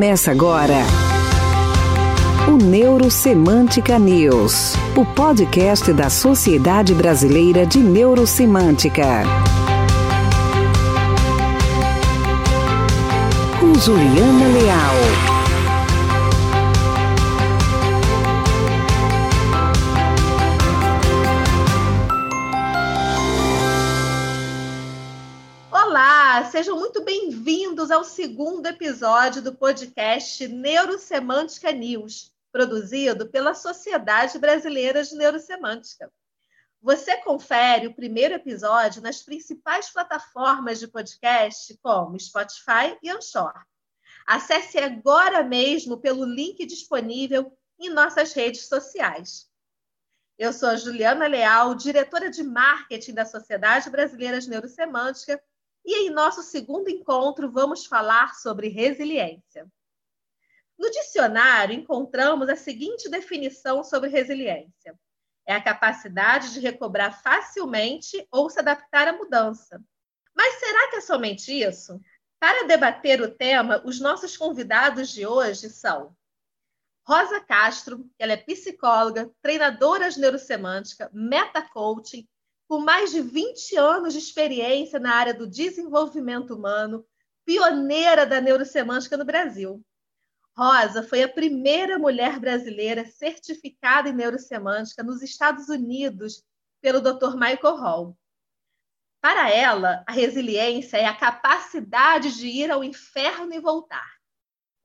Começa agora o Neurosemântica News, o podcast da Sociedade Brasileira de Neurosemântica. Com Juliana Leal. Bem-vindos ao segundo episódio do podcast Neurosemântica News, produzido pela Sociedade Brasileira de Neurosemântica. Você confere o primeiro episódio nas principais plataformas de podcast, como Spotify e Anchor. Acesse agora mesmo pelo link disponível em nossas redes sociais. Eu sou a Juliana Leal, diretora de marketing da Sociedade Brasileira de Neurosemântica e em nosso segundo encontro, vamos falar sobre resiliência. No dicionário, encontramos a seguinte definição sobre resiliência: é a capacidade de recobrar facilmente ou se adaptar à mudança. Mas será que é somente isso? Para debater o tema, os nossos convidados de hoje são Rosa Castro, ela é psicóloga, treinadora de neurosemântica, meta-coaching com mais de 20 anos de experiência na área do desenvolvimento humano, pioneira da neurosemântica no Brasil. Rosa foi a primeira mulher brasileira certificada em neurosemântica nos Estados Unidos pelo Dr. Michael Hall. Para ela, a resiliência é a capacidade de ir ao inferno e voltar.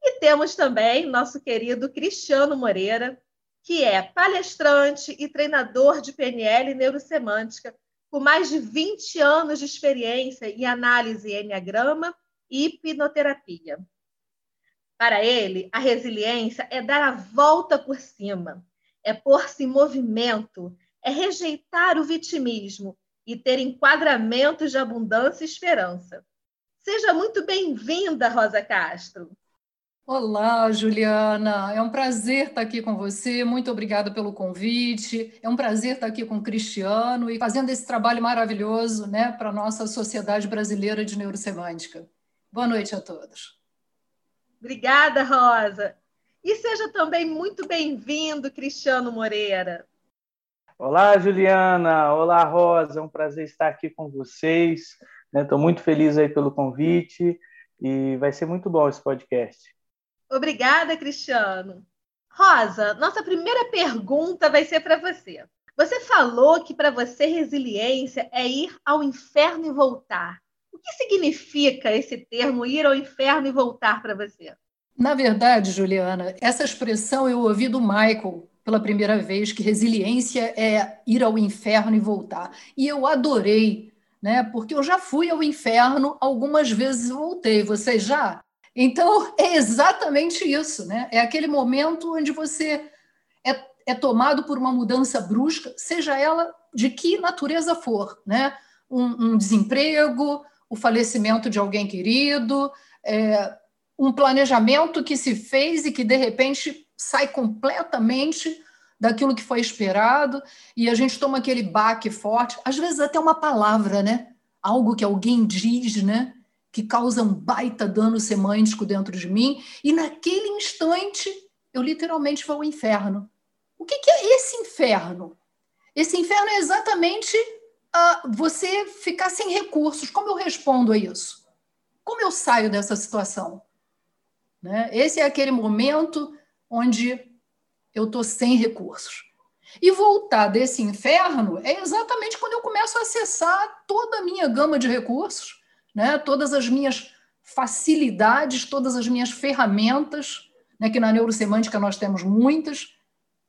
E temos também nosso querido Cristiano Moreira, que é palestrante e treinador de PNL e neurosemântica, com mais de 20 anos de experiência em análise enneagrama e hipnoterapia. Para ele, a resiliência é dar a volta por cima, é pôr-se em movimento, é rejeitar o vitimismo e ter enquadramentos de abundância e esperança. Seja muito bem-vinda, Rosa Castro. Olá, Juliana. É um prazer estar aqui com você. Muito obrigada pelo convite. É um prazer estar aqui com o Cristiano e fazendo esse trabalho maravilhoso né, para a nossa Sociedade Brasileira de Neurosemântica. Boa noite a todos. Obrigada, Rosa. E seja também muito bem-vindo, Cristiano Moreira. Olá, Juliana. Olá, Rosa. É um prazer estar aqui com vocês. Estou né? muito feliz aí pelo convite e vai ser muito bom esse podcast. Obrigada, Cristiano. Rosa, nossa primeira pergunta vai ser para você. Você falou que para você resiliência é ir ao inferno e voltar. O que significa esse termo ir ao inferno e voltar para você? Na verdade, Juliana, essa expressão eu ouvi do Michael pela primeira vez, que resiliência é ir ao inferno e voltar. E eu adorei, né? Porque eu já fui ao inferno algumas vezes e voltei. Você já? Então, é exatamente isso, né? É aquele momento onde você é, é tomado por uma mudança brusca, seja ela de que natureza for, né? Um, um desemprego, o falecimento de alguém querido, é, um planejamento que se fez e que, de repente, sai completamente daquilo que foi esperado, e a gente toma aquele baque forte, às vezes até uma palavra, né? Algo que alguém diz, né? Que causa um baita dano semântico dentro de mim, e naquele instante eu literalmente vou ao inferno. O que, que é esse inferno? Esse inferno é exatamente uh, você ficar sem recursos. Como eu respondo a isso? Como eu saio dessa situação? Né? Esse é aquele momento onde eu estou sem recursos. E voltar desse inferno é exatamente quando eu começo a acessar toda a minha gama de recursos né? todas as minhas facilidades, todas as minhas ferramentas, né? que na neurosemântica nós temos muitas,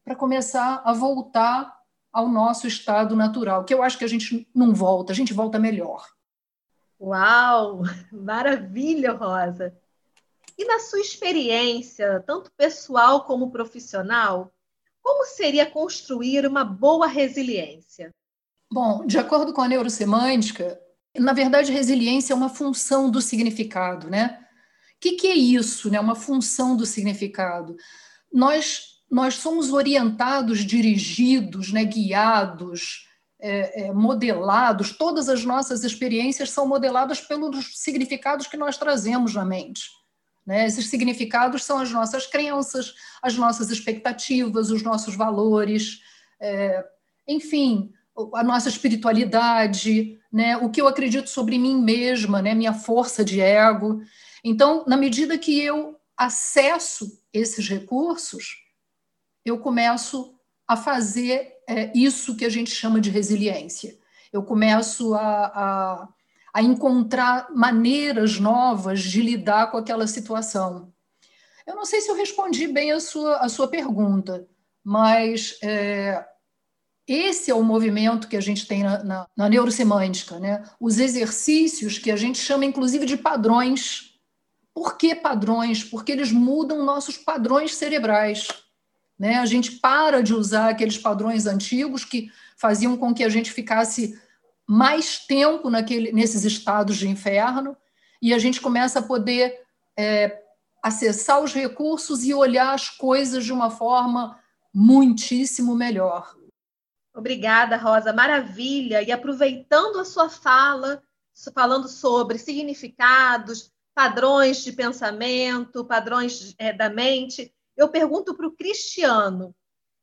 para começar a voltar ao nosso estado natural, que eu acho que a gente não volta, a gente volta melhor. Uau! Maravilha, Rosa! E na sua experiência, tanto pessoal como profissional, como seria construir uma boa resiliência? Bom, de acordo com a neurosemântica, na verdade, resiliência é uma função do significado, né? O que, que é isso, né? Uma função do significado. Nós, nós somos orientados, dirigidos, né? guiados, é, é, modelados, todas as nossas experiências são modeladas pelos significados que nós trazemos na mente. Né? Esses significados são as nossas crenças, as nossas expectativas, os nossos valores, é, enfim, a nossa espiritualidade, né? o que eu acredito sobre mim mesma, né? minha força de ego. Então, na medida que eu acesso esses recursos, eu começo a fazer é, isso que a gente chama de resiliência. Eu começo a, a, a, encontrar maneiras novas de lidar com aquela situação. Eu não sei se eu respondi bem a sua, a sua pergunta, mas é, esse é o movimento que a gente tem na, na, na neurosemântica, né? os exercícios que a gente chama, inclusive, de padrões. Por que padrões? Porque eles mudam nossos padrões cerebrais. Né? A gente para de usar aqueles padrões antigos que faziam com que a gente ficasse mais tempo naquele, nesses estados de inferno e a gente começa a poder é, acessar os recursos e olhar as coisas de uma forma muitíssimo melhor. Obrigada, Rosa. Maravilha. E aproveitando a sua fala, falando sobre significados, padrões de pensamento, padrões é, da mente, eu pergunto para o Cristiano.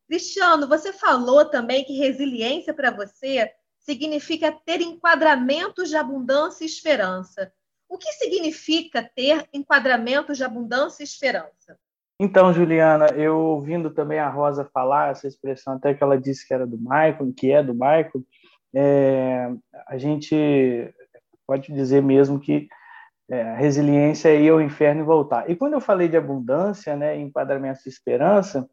Cristiano, você falou também que resiliência para você significa ter enquadramentos de abundância e esperança. O que significa ter enquadramentos de abundância e esperança? Então, Juliana, eu ouvindo também a Rosa falar essa expressão, até que ela disse que era do Michael, que é do Michael, é, a gente pode dizer mesmo que é, resiliência é ir ao inferno e voltar. E quando eu falei de abundância, né, enquadramento de esperança,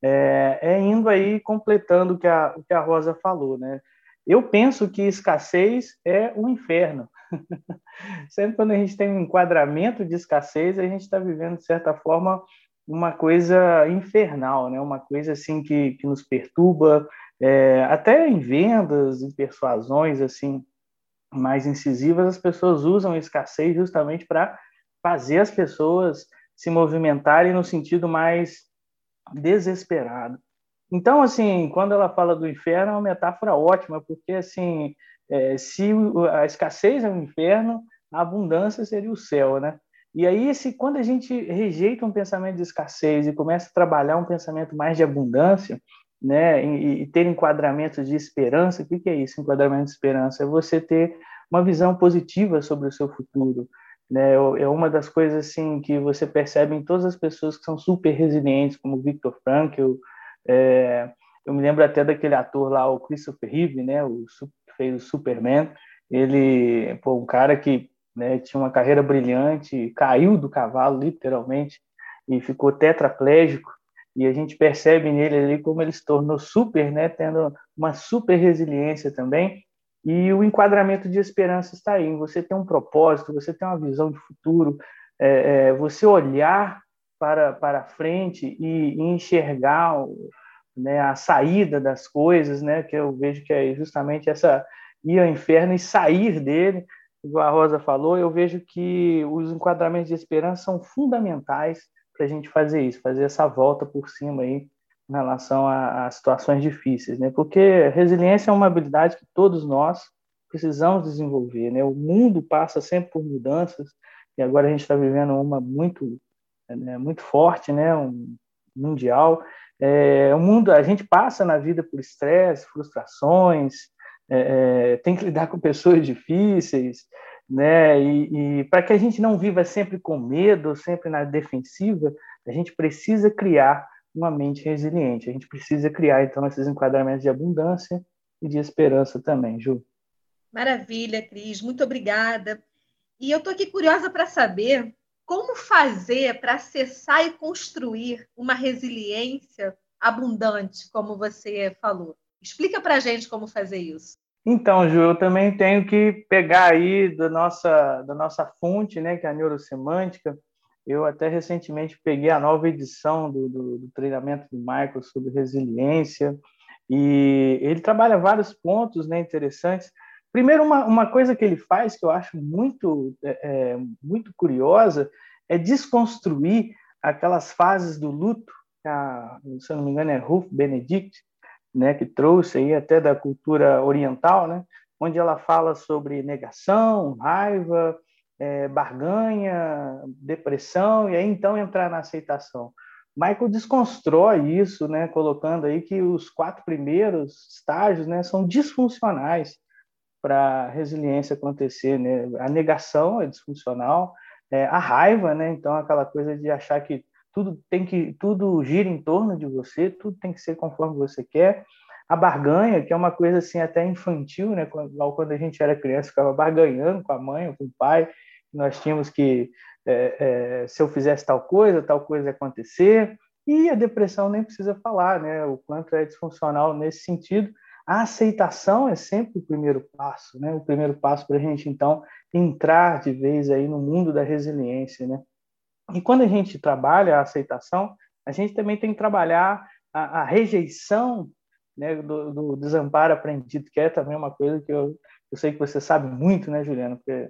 é, é indo aí completando o que, a, o que a Rosa falou, né? Eu penso que escassez é um inferno. Sempre quando a gente tem um enquadramento de escassez, a gente está vivendo, de certa forma, uma coisa infernal, né? uma coisa assim que, que nos perturba, é, até em vendas, em persuasões, assim, mais incisivas, as pessoas usam a escassez justamente para fazer as pessoas se movimentarem no sentido mais desesperado. Então, assim, quando ela fala do inferno, é uma metáfora ótima, porque, assim, é, se a escassez é o inferno, a abundância seria o céu, né? E aí, se, quando a gente rejeita um pensamento de escassez e começa a trabalhar um pensamento mais de abundância, né, e, e ter enquadramentos de esperança. O que, que é isso, enquadramento de esperança? É você ter uma visão positiva sobre o seu futuro. Né? É uma das coisas assim que você percebe em todas as pessoas que são super resilientes, como Victor Frankl. É, eu me lembro até daquele ator lá, o Christopher Reeve, né, o que fez o Superman. Ele, pô, um cara que né, tinha uma carreira brilhante, caiu do cavalo literalmente e ficou tetraplégico. E a gente percebe nele ali como ele se tornou super, né, tendo uma super resiliência também. E o enquadramento de esperança está aí. Você tem um propósito, você tem uma visão de futuro, é, é, você olhar para, para frente e, e enxergar né, a saída das coisas, né, que eu vejo que é justamente essa ir ao inferno e sair dele, igual a Rosa falou, eu vejo que os enquadramentos de esperança são fundamentais para a gente fazer isso, fazer essa volta por cima aí em relação a, a, situações difíceis, né? Porque resiliência é uma habilidade que todos nós precisamos desenvolver, né? O mundo passa sempre por mudanças e agora a gente está vivendo uma muito, né, muito forte, né? Um mundial. É, o mundo, a gente passa na vida por estresse, frustrações, é, é tem que lidar com pessoas difíceis, né? E, e para que a gente não viva sempre com medo, sempre na defensiva, a gente precisa criar uma mente resiliente. A gente precisa criar então esses enquadramentos de abundância e de esperança também, Ju. Maravilha, Cris, muito obrigada. E eu estou aqui curiosa para saber como fazer para acessar e construir uma resiliência abundante, como você falou. Explica para a gente como fazer isso. Então, Ju, eu também tenho que pegar aí da nossa, da nossa fonte, né, que é a neurosemântica. Eu até recentemente peguei a nova edição do, do, do treinamento do Michael sobre resiliência e ele trabalha vários pontos né, interessantes. Primeiro, uma, uma coisa que ele faz que eu acho muito, é, é muito curiosa é desconstruir aquelas fases do luto, a, se eu não me engano é Ruth Benedict, né, que trouxe aí até da cultura oriental, né, onde ela fala sobre negação, raiva, é, barganha, depressão, e aí então entrar na aceitação. Michael desconstrói isso, né, colocando aí que os quatro primeiros estágios né, são disfuncionais para a resiliência acontecer. Né? A negação é disfuncional, é, a raiva, né, então aquela coisa de achar que tudo tem que tudo gira em torno de você, tudo tem que ser conforme você quer. A barganha, que é uma coisa assim até infantil, né? Quando, quando a gente era criança, ficava barganhando com a mãe ou com o pai, nós tínhamos que é, é, se eu fizesse tal coisa, tal coisa acontecer. E a depressão nem precisa falar, né? O quanto é disfuncional nesse sentido. A aceitação é sempre o primeiro passo, né? O primeiro passo para a gente então entrar de vez aí no mundo da resiliência, né? E quando a gente trabalha a aceitação, a gente também tem que trabalhar a, a rejeição né, do, do, desamparo aprendido, que é também uma coisa que eu, eu sei que você sabe muito, né, Juliana, porque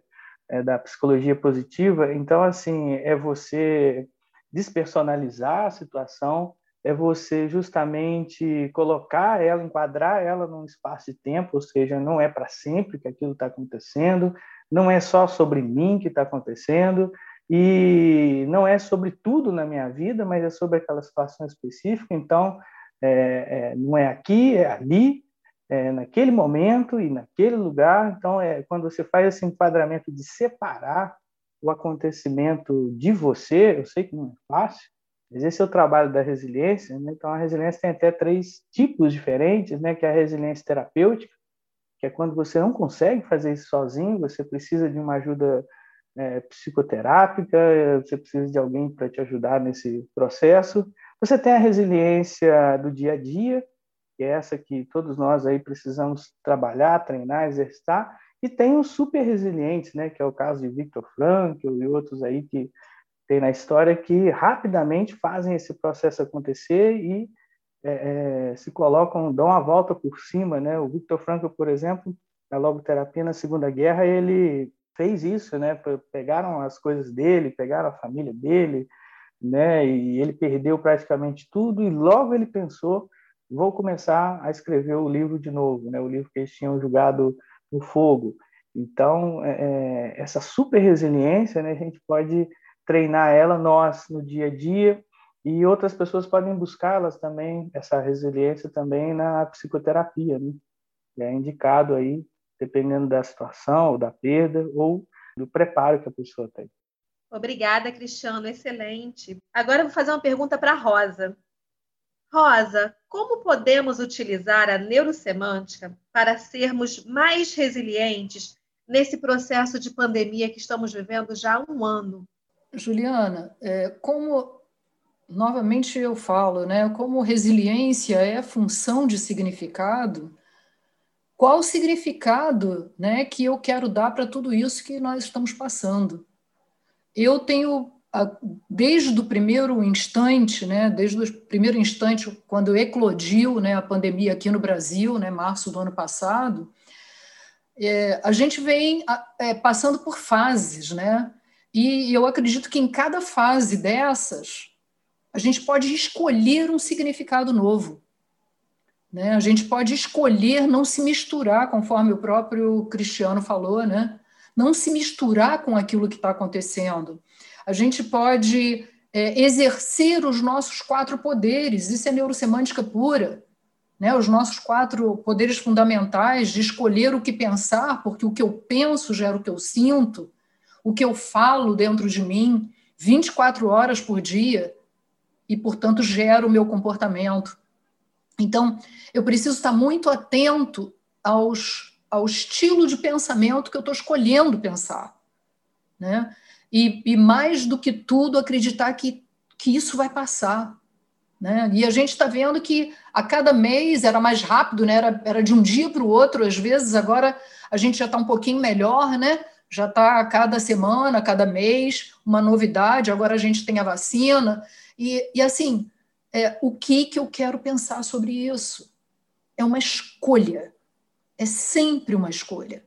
é da psicologia positiva. Então, assim, é você despersonalizar a situação, é você justamente colocar ela, enquadrar ela num espaço de tempo, ou seja, não é para sempre que aquilo está acontecendo, não é só sobre mim que está acontecendo, e não é sobre tudo na minha vida, mas é sobre aquela situação específica. Então, é, é, não é aqui, é ali, é naquele momento e naquele lugar. Então, é quando você faz esse enquadramento de separar o acontecimento de você, eu sei que não é fácil, mas esse é o trabalho da resiliência. Né? Então, a resiliência tem até três tipos diferentes, né? que é a resiliência terapêutica, que é quando você não consegue fazer isso sozinho, você precisa de uma ajuda é, psicoterápica, você precisa de alguém para te ajudar nesse processo. Você tem a resiliência do dia a dia, que é essa que todos nós aí precisamos trabalhar, treinar, exercitar, e tem os super resilientes, né, que é o caso de Victor Frankl e outros aí que tem na história que rapidamente fazem esse processo acontecer e é, é, se colocam, dão a volta por cima, né? O Victor Frankl, por exemplo, na logoterapia na Segunda Guerra, ele fez isso, né? Pegaram as coisas dele, pegaram a família dele, né? E ele perdeu praticamente tudo e logo ele pensou, vou começar a escrever o livro de novo, né? O livro que eles tinham jogado no fogo. Então, é, é, essa super resiliência, né? A gente pode treinar ela nós no dia a dia e outras pessoas podem buscá-las também essa resiliência também na psicoterapia, né? É indicado aí dependendo da situação, ou da perda, ou do preparo que a pessoa tem. Obrigada, Cristiano, excelente. Agora eu vou fazer uma pergunta para Rosa. Rosa, como podemos utilizar a neurosemântica para sermos mais resilientes nesse processo de pandemia que estamos vivendo já há um ano? Juliana, é, como novamente eu falo, né, como resiliência é função de significado, qual o significado né, que eu quero dar para tudo isso que nós estamos passando. Eu tenho, desde o primeiro instante, né, desde o primeiro instante, quando eclodiu né, a pandemia aqui no Brasil, né, março do ano passado, é, a gente vem é, passando por fases, né? E eu acredito que em cada fase dessas, a gente pode escolher um significado novo. Né? A gente pode escolher não se misturar, conforme o próprio Cristiano falou, né? não se misturar com aquilo que está acontecendo. A gente pode é, exercer os nossos quatro poderes, isso é neurosemântica pura. Né? Os nossos quatro poderes fundamentais de escolher o que pensar, porque o que eu penso gera o que eu sinto, o que eu falo dentro de mim 24 horas por dia e, portanto, gera o meu comportamento. Então, eu preciso estar muito atento aos, ao estilo de pensamento que eu estou escolhendo pensar. Né? E, e, mais do que tudo, acreditar que, que isso vai passar. Né? E a gente está vendo que a cada mês era mais rápido, né? era, era de um dia para o outro, às vezes agora a gente já está um pouquinho melhor, né? já está a cada semana, a cada mês, uma novidade, agora a gente tem a vacina. E, e assim, é, o que, que eu quero pensar sobre isso? É uma escolha. É sempre uma escolha.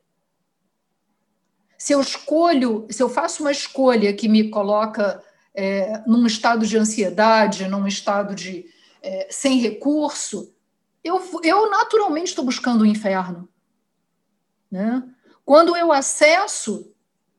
Se eu escolho, se eu faço uma escolha que me coloca é, num estado de ansiedade, num estado de é, sem recurso, eu, eu naturalmente estou buscando o inferno. Né? Quando eu acesso,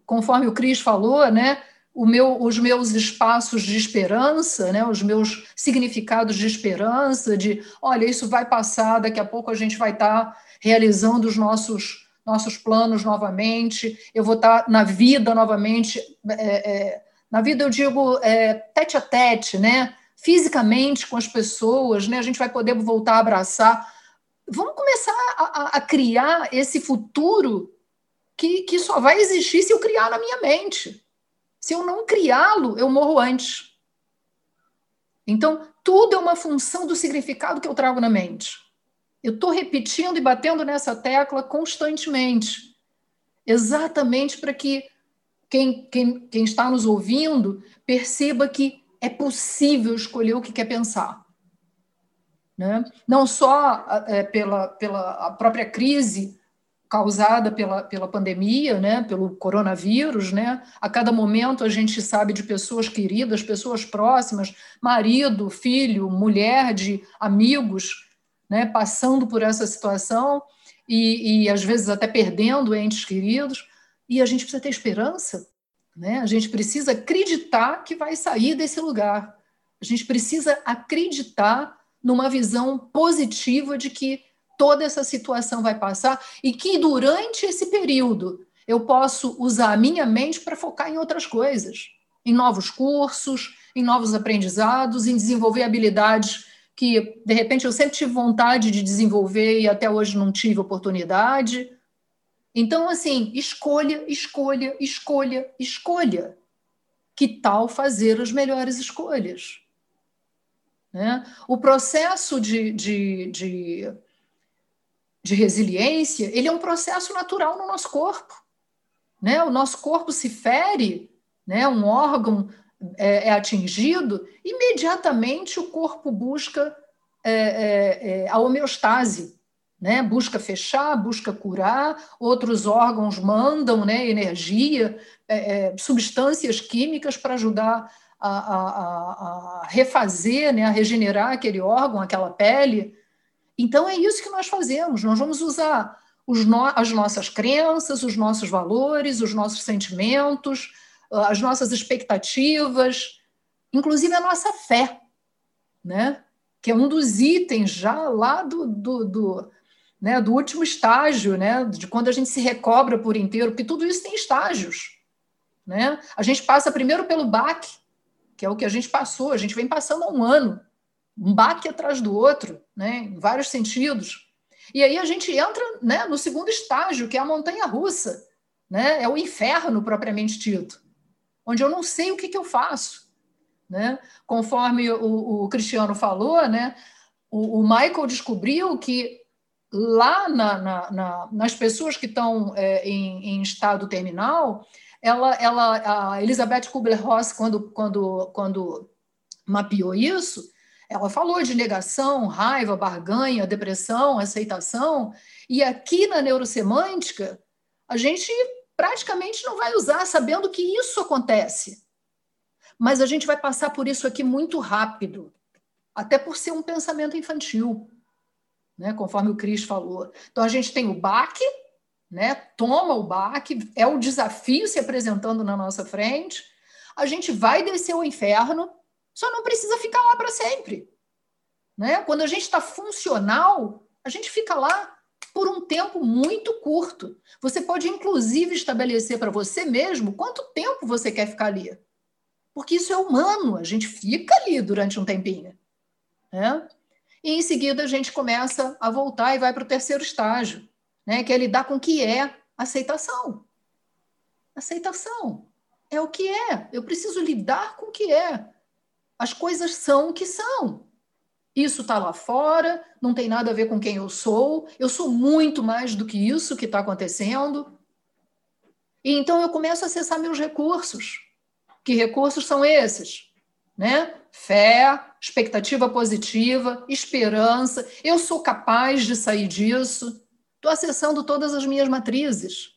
conforme o Cris falou, né, meu, os meus espaços de esperança, né, os meus significados de esperança, de olha, isso vai passar, daqui a pouco a gente vai estar tá realizando os nossos, nossos planos novamente, eu vou estar tá na vida novamente. É, é, na vida, eu digo é, tete a tete, né? fisicamente com as pessoas, né? a gente vai poder voltar a abraçar. Vamos começar a, a criar esse futuro que, que só vai existir se eu criar na minha mente. Se eu não criá-lo, eu morro antes. Então, tudo é uma função do significado que eu trago na mente. Eu estou repetindo e batendo nessa tecla constantemente, exatamente para que quem, quem, quem está nos ouvindo perceba que é possível escolher o que quer pensar. Né? Não só é, pela, pela própria crise causada pela, pela pandemia, né, pelo coronavírus, né? A cada momento a gente sabe de pessoas queridas, pessoas próximas, marido, filho, mulher, de amigos, né, passando por essa situação e, e às vezes até perdendo entes queridos. E a gente precisa ter esperança, né? A gente precisa acreditar que vai sair desse lugar. A gente precisa acreditar numa visão positiva de que toda essa situação vai passar e que durante esse período eu posso usar a minha mente para focar em outras coisas, em novos cursos, em novos aprendizados, em desenvolver habilidades que de repente eu sempre tive vontade de desenvolver e até hoje não tive oportunidade. Então, assim, escolha, escolha, escolha, escolha. Que tal fazer as melhores escolhas? Né? O processo de, de, de de resiliência, ele é um processo natural no nosso corpo. Né? O nosso corpo se fere, né? um órgão é, é atingido, imediatamente o corpo busca é, é, é, a homeostase, né? busca fechar, busca curar, outros órgãos mandam né, energia, é, substâncias químicas para ajudar a, a, a, refazer, né, a regenerar aquele órgão, aquela pele. Então, é isso que nós fazemos. Nós vamos usar no, as nossas crenças, os nossos valores, os nossos sentimentos, as nossas expectativas, inclusive a nossa fé, né? que é um dos itens já lá do, do, do, né, do último estágio, né, de quando a gente se recobra por inteiro, porque tudo isso tem estágios. Né? A gente passa primeiro pelo baque, que é o que a gente passou, a gente vem passando há um ano um baque atrás do outro, né, em vários sentidos. E aí a gente entra né, no segundo estágio, que é a montanha russa, né, é o inferno propriamente dito, onde eu não sei o que, que eu faço. Né? Conforme o, o Cristiano falou, né, o, o, Michael descobriu que lá na, na, na, nas pessoas que estão é, em, em, estado terminal, ela, ela, a Elizabeth Kubler-Ross, quando, quando, quando mapeou isso, ela falou de negação, raiva, barganha, depressão, aceitação, e aqui na neurosemântica, a gente praticamente não vai usar sabendo que isso acontece. Mas a gente vai passar por isso aqui muito rápido, até por ser um pensamento infantil, né? conforme o Cris falou. Então a gente tem o baque, né? toma o baque, é o desafio se apresentando na nossa frente, a gente vai descer o inferno, só não precisa ficar lá para sempre. Né? Quando a gente está funcional, a gente fica lá por um tempo muito curto. Você pode, inclusive, estabelecer para você mesmo quanto tempo você quer ficar ali. Porque isso é humano, a gente fica ali durante um tempinho. Né? E em seguida a gente começa a voltar e vai para o terceiro estágio, né? que é lidar com o que é aceitação. Aceitação é o que é. Eu preciso lidar com o que é. As coisas são o que são. Isso está lá fora, não tem nada a ver com quem eu sou, eu sou muito mais do que isso que está acontecendo. E então eu começo a acessar meus recursos. Que recursos são esses? Né? Fé, expectativa positiva, esperança. Eu sou capaz de sair disso. Estou acessando todas as minhas matrizes.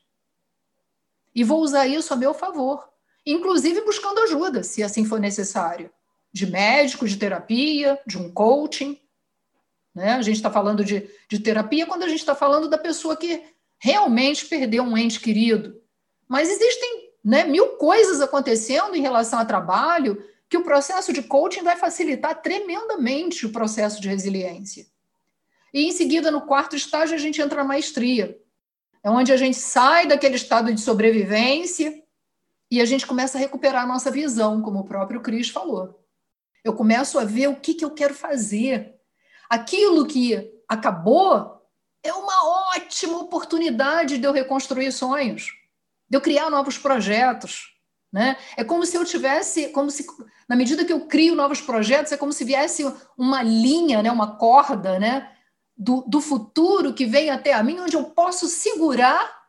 E vou usar isso a meu favor, inclusive buscando ajuda, se assim for necessário de médico, de terapia, de um coaching. Né? A gente está falando de, de terapia quando a gente está falando da pessoa que realmente perdeu um ente querido. Mas existem né, mil coisas acontecendo em relação ao trabalho que o processo de coaching vai facilitar tremendamente o processo de resiliência. E em seguida, no quarto estágio, a gente entra na maestria. É onde a gente sai daquele estado de sobrevivência e a gente começa a recuperar a nossa visão, como o próprio Cris falou. Eu começo a ver o que, que eu quero fazer. Aquilo que acabou é uma ótima oportunidade de eu reconstruir sonhos, de eu criar novos projetos. Né? É como se eu tivesse, como se, na medida que eu crio novos projetos, é como se viesse uma linha, né, uma corda, né, do, do futuro que vem até a mim, onde eu posso segurar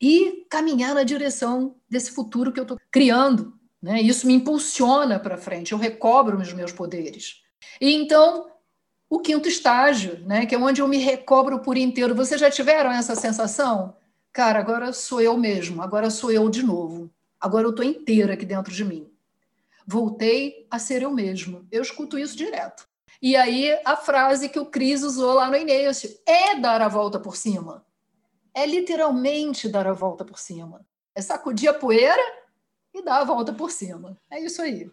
e caminhar na direção desse futuro que eu estou criando. Né? Isso me impulsiona para frente, eu recobro os meus poderes. E então, o quinto estágio, né, que é onde eu me recobro por inteiro. Vocês já tiveram essa sensação? Cara, agora sou eu mesmo, agora sou eu de novo. Agora eu estou inteira aqui dentro de mim. Voltei a ser eu mesmo. Eu escuto isso direto. E aí a frase que o Cris usou lá no início é dar a volta por cima. É literalmente dar a volta por cima. É sacudir a poeira e dar a volta por cima. É isso aí.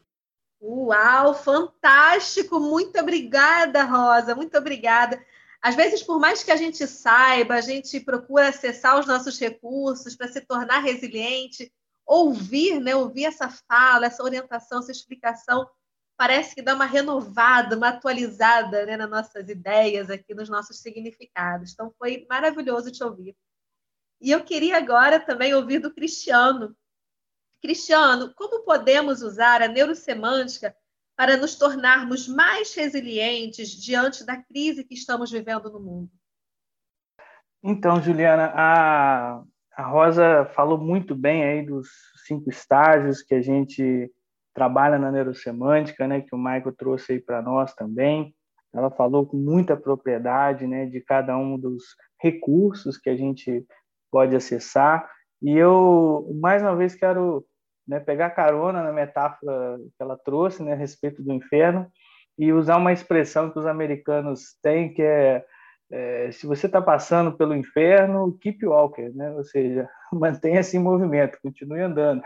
Uau, fantástico! Muito obrigada, Rosa. Muito obrigada. Às vezes, por mais que a gente saiba, a gente procura acessar os nossos recursos para se tornar resiliente, ouvir, né, ouvir essa fala, essa orientação, essa explicação parece que dá uma renovada, uma atualizada né, nas nossas ideias aqui, nos nossos significados. Então, foi maravilhoso te ouvir. E eu queria agora também ouvir do Cristiano. Cristiano, como podemos usar a neurosemântica para nos tornarmos mais resilientes diante da crise que estamos vivendo no mundo? Então, Juliana, a, a Rosa falou muito bem aí dos cinco estágios que a gente trabalha na neurosemântica, né, que o Michael trouxe aí para nós também. Ela falou com muita propriedade, né, de cada um dos recursos que a gente pode acessar. E eu mais uma vez quero né, pegar carona na metáfora que ela trouxe, né, a respeito do inferno, e usar uma expressão que os americanos têm, que é, é se você está passando pelo inferno, keep walking, né? ou seja, mantenha-se em movimento, continue andando.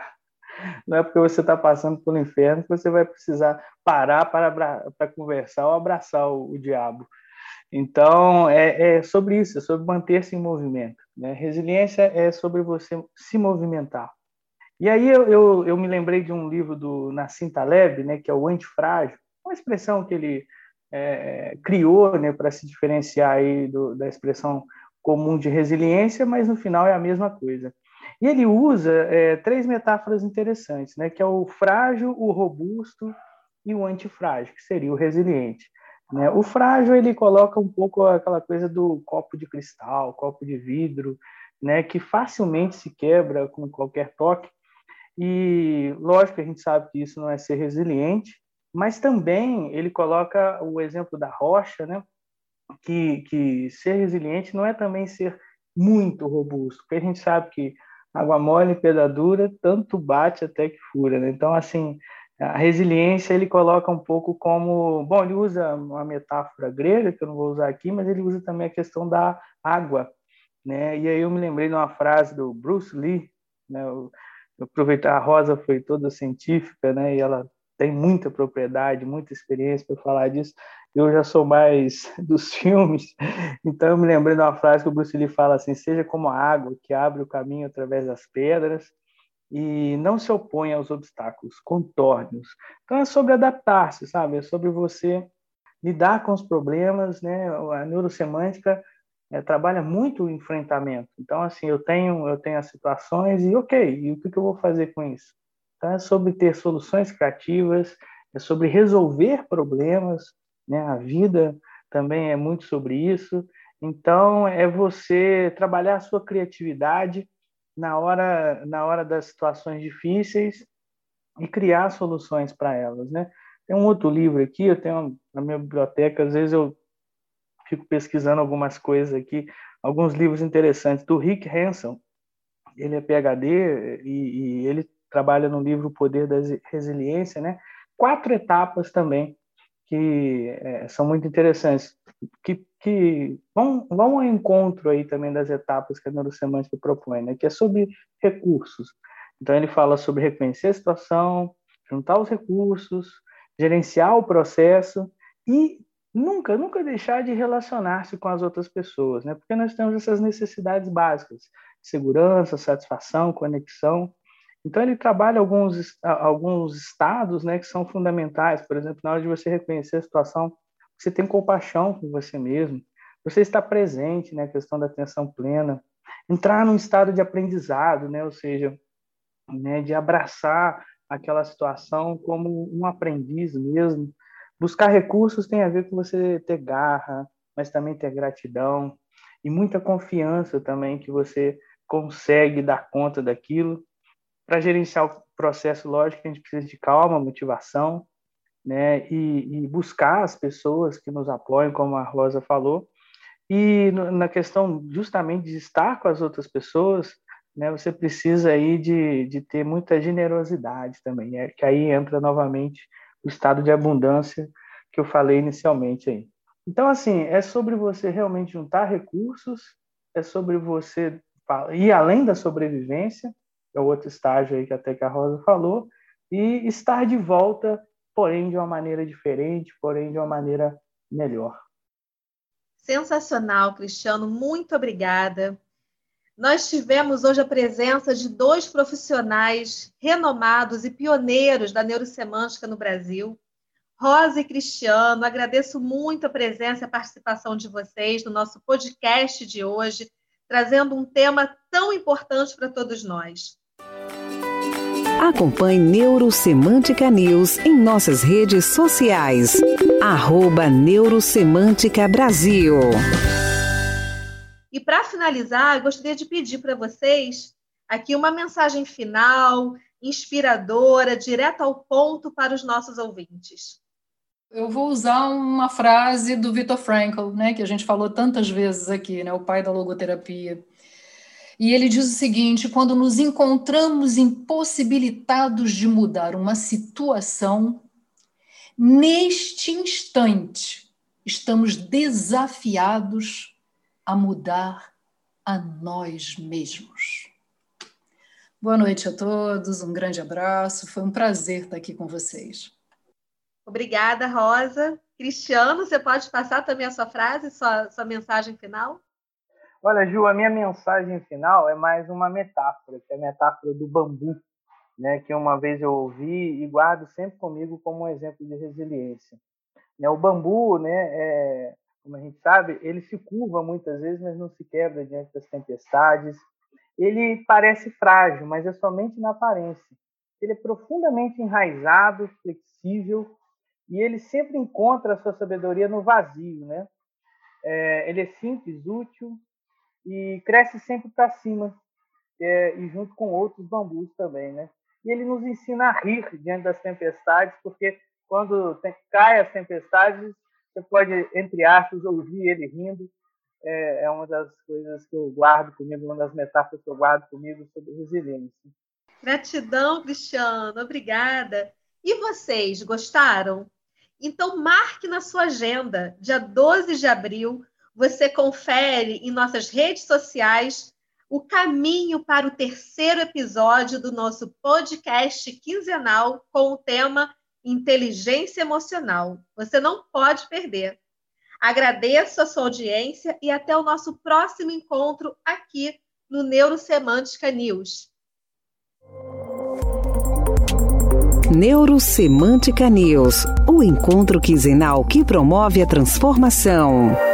Não é porque você está passando pelo inferno que você vai precisar parar para, para conversar ou abraçar o, o diabo. Então, é, é, sobre isso, é sobre manter-se em movimento. Né? Resiliência é sobre você se movimentar. E aí eu, eu, eu, me lembrei de um livro do Nassim Taleb, né, que é o Antifrágil, uma expressão que ele é, criou né, para se diferenciar aí do, da expressão comum de resiliência, mas no final é a mesma coisa. E ele usa é, três metáforas interessantes, né, que é o frágil, o robusto e o antifrágil, que seria o resiliente. Né? O frágil ele coloca um pouco aquela coisa do copo de cristal, copo de vidro, né, que facilmente se quebra com qualquer toque. E lógico que a gente sabe que isso não é ser resiliente, mas também ele coloca o exemplo da rocha, né, que, que ser resiliente não é também ser muito robusto, porque a gente sabe que água mole, pedra dura, tanto bate até que fura. Né? Então, assim, a resiliência ele coloca um pouco como, bom, ele usa uma metáfora grega que eu não vou usar aqui, mas ele usa também a questão da água, né? E aí eu me lembrei de uma frase do Bruce Lee, né? Eu, eu aproveitar a Rosa foi toda científica, né? E ela tem muita propriedade, muita experiência para falar disso. Eu já sou mais dos filmes, então eu me lembrei de uma frase que o Bruce Lee fala assim: seja como a água que abre o caminho através das pedras e não se opõe aos obstáculos, contorne-os. Então é sobre adaptar-se, sabe? É sobre você lidar com os problemas, né? A neurosemântica é, trabalha muito o enfrentamento. Então assim, eu tenho eu tenho as situações e ok, e o que, que eu vou fazer com isso? Então, é sobre ter soluções criativas, é sobre resolver problemas, né? A vida também é muito sobre isso. Então, é você trabalhar a sua criatividade na hora, na hora das situações difíceis e criar soluções para elas, né? Tem um outro livro aqui, eu tenho na minha biblioteca, às vezes eu fico pesquisando algumas coisas aqui, alguns livros interessantes do Rick Hanson. Ele é PhD e, e ele trabalha no livro O Poder da Resiliência, né? Quatro etapas também que é, são muito interessantes, que, que vão, vão ao encontro aí também das etapas que a neurosemântica propõe, né? Que é sobre recursos. Então, ele fala sobre reconhecer a situação, juntar os recursos, gerenciar o processo e nunca, nunca deixar de relacionar-se com as outras pessoas, né? Porque nós temos essas necessidades básicas: segurança, satisfação, conexão. Então ele trabalha alguns alguns estados, né, que são fundamentais. Por exemplo, na hora de você reconhecer a situação, você tem compaixão com você mesmo, você está presente, né, a questão da atenção plena, entrar num estado de aprendizado, né, ou seja, né, de abraçar aquela situação como um aprendiz mesmo, Buscar recursos tem a ver com você ter garra, mas também ter gratidão e muita confiança também que você consegue dar conta daquilo. Para gerenciar o processo, lógico a gente precisa de calma, motivação, né? E, e buscar as pessoas que nos apoiam, como a Rosa falou. E na questão justamente de estar com as outras pessoas, né? Você precisa aí de, de ter muita generosidade também, né? Que aí entra novamente o estado de abundância que eu falei inicialmente aí. Então, assim, é sobre você realmente juntar recursos, é sobre você ir além da sobrevivência, é o outro estágio aí que até que a Rosa falou, e estar de volta, porém de uma maneira diferente, porém de uma maneira melhor. Sensacional, Cristiano, muito obrigada. Nós tivemos hoje a presença de dois profissionais renomados e pioneiros da neurosemântica no Brasil. Rosa e Cristiano, agradeço muito a presença e a participação de vocês no nosso podcast de hoje, trazendo um tema tão importante para todos nós. Acompanhe Neurosemântica News em nossas redes sociais. Arroba Neurosemântica Brasil. E para finalizar, eu gostaria de pedir para vocês aqui uma mensagem final, inspiradora, direta ao ponto para os nossos ouvintes. Eu vou usar uma frase do Viktor Frankl, né, que a gente falou tantas vezes aqui, né, o pai da logoterapia. E ele diz o seguinte: quando nos encontramos impossibilitados de mudar uma situação, neste instante estamos desafiados a mudar a nós mesmos. Boa noite a todos, um grande abraço, foi um prazer estar aqui com vocês. Obrigada, Rosa. Cristiano, você pode passar também a sua frase, sua, sua mensagem final? Olha, Ju, a minha mensagem final é mais uma metáfora, que é a metáfora do bambu, né, que uma vez eu ouvi e guardo sempre comigo como um exemplo de resiliência. Né, o bambu, né, é, como a gente sabe, ele se curva muitas vezes, mas não se quebra diante das tempestades. Ele parece frágil, mas é somente na aparência. Ele é profundamente enraizado, flexível, e ele sempre encontra a sua sabedoria no vazio, né? É, ele é simples, útil e cresce sempre para cima, é, e junto com outros bambus também, né? E ele nos ensina a rir diante das tempestades, porque quando tem, cai as tempestades, você pode, entre aspas, ouvir ele rindo. É, é uma das coisas que eu guardo comigo, uma das metáforas que eu guardo comigo sobre resiliência. Gratidão, Cristiano. Obrigada. E vocês, gostaram? Então, marque na sua agenda, dia 12 de abril, você confere em nossas redes sociais o caminho para o terceiro episódio do nosso podcast quinzenal com o tema inteligência emocional. Você não pode perder. Agradeço a sua audiência e até o nosso próximo encontro aqui no Neurosemântica News. Neurosemântica News, o encontro quinzenal que promove a transformação.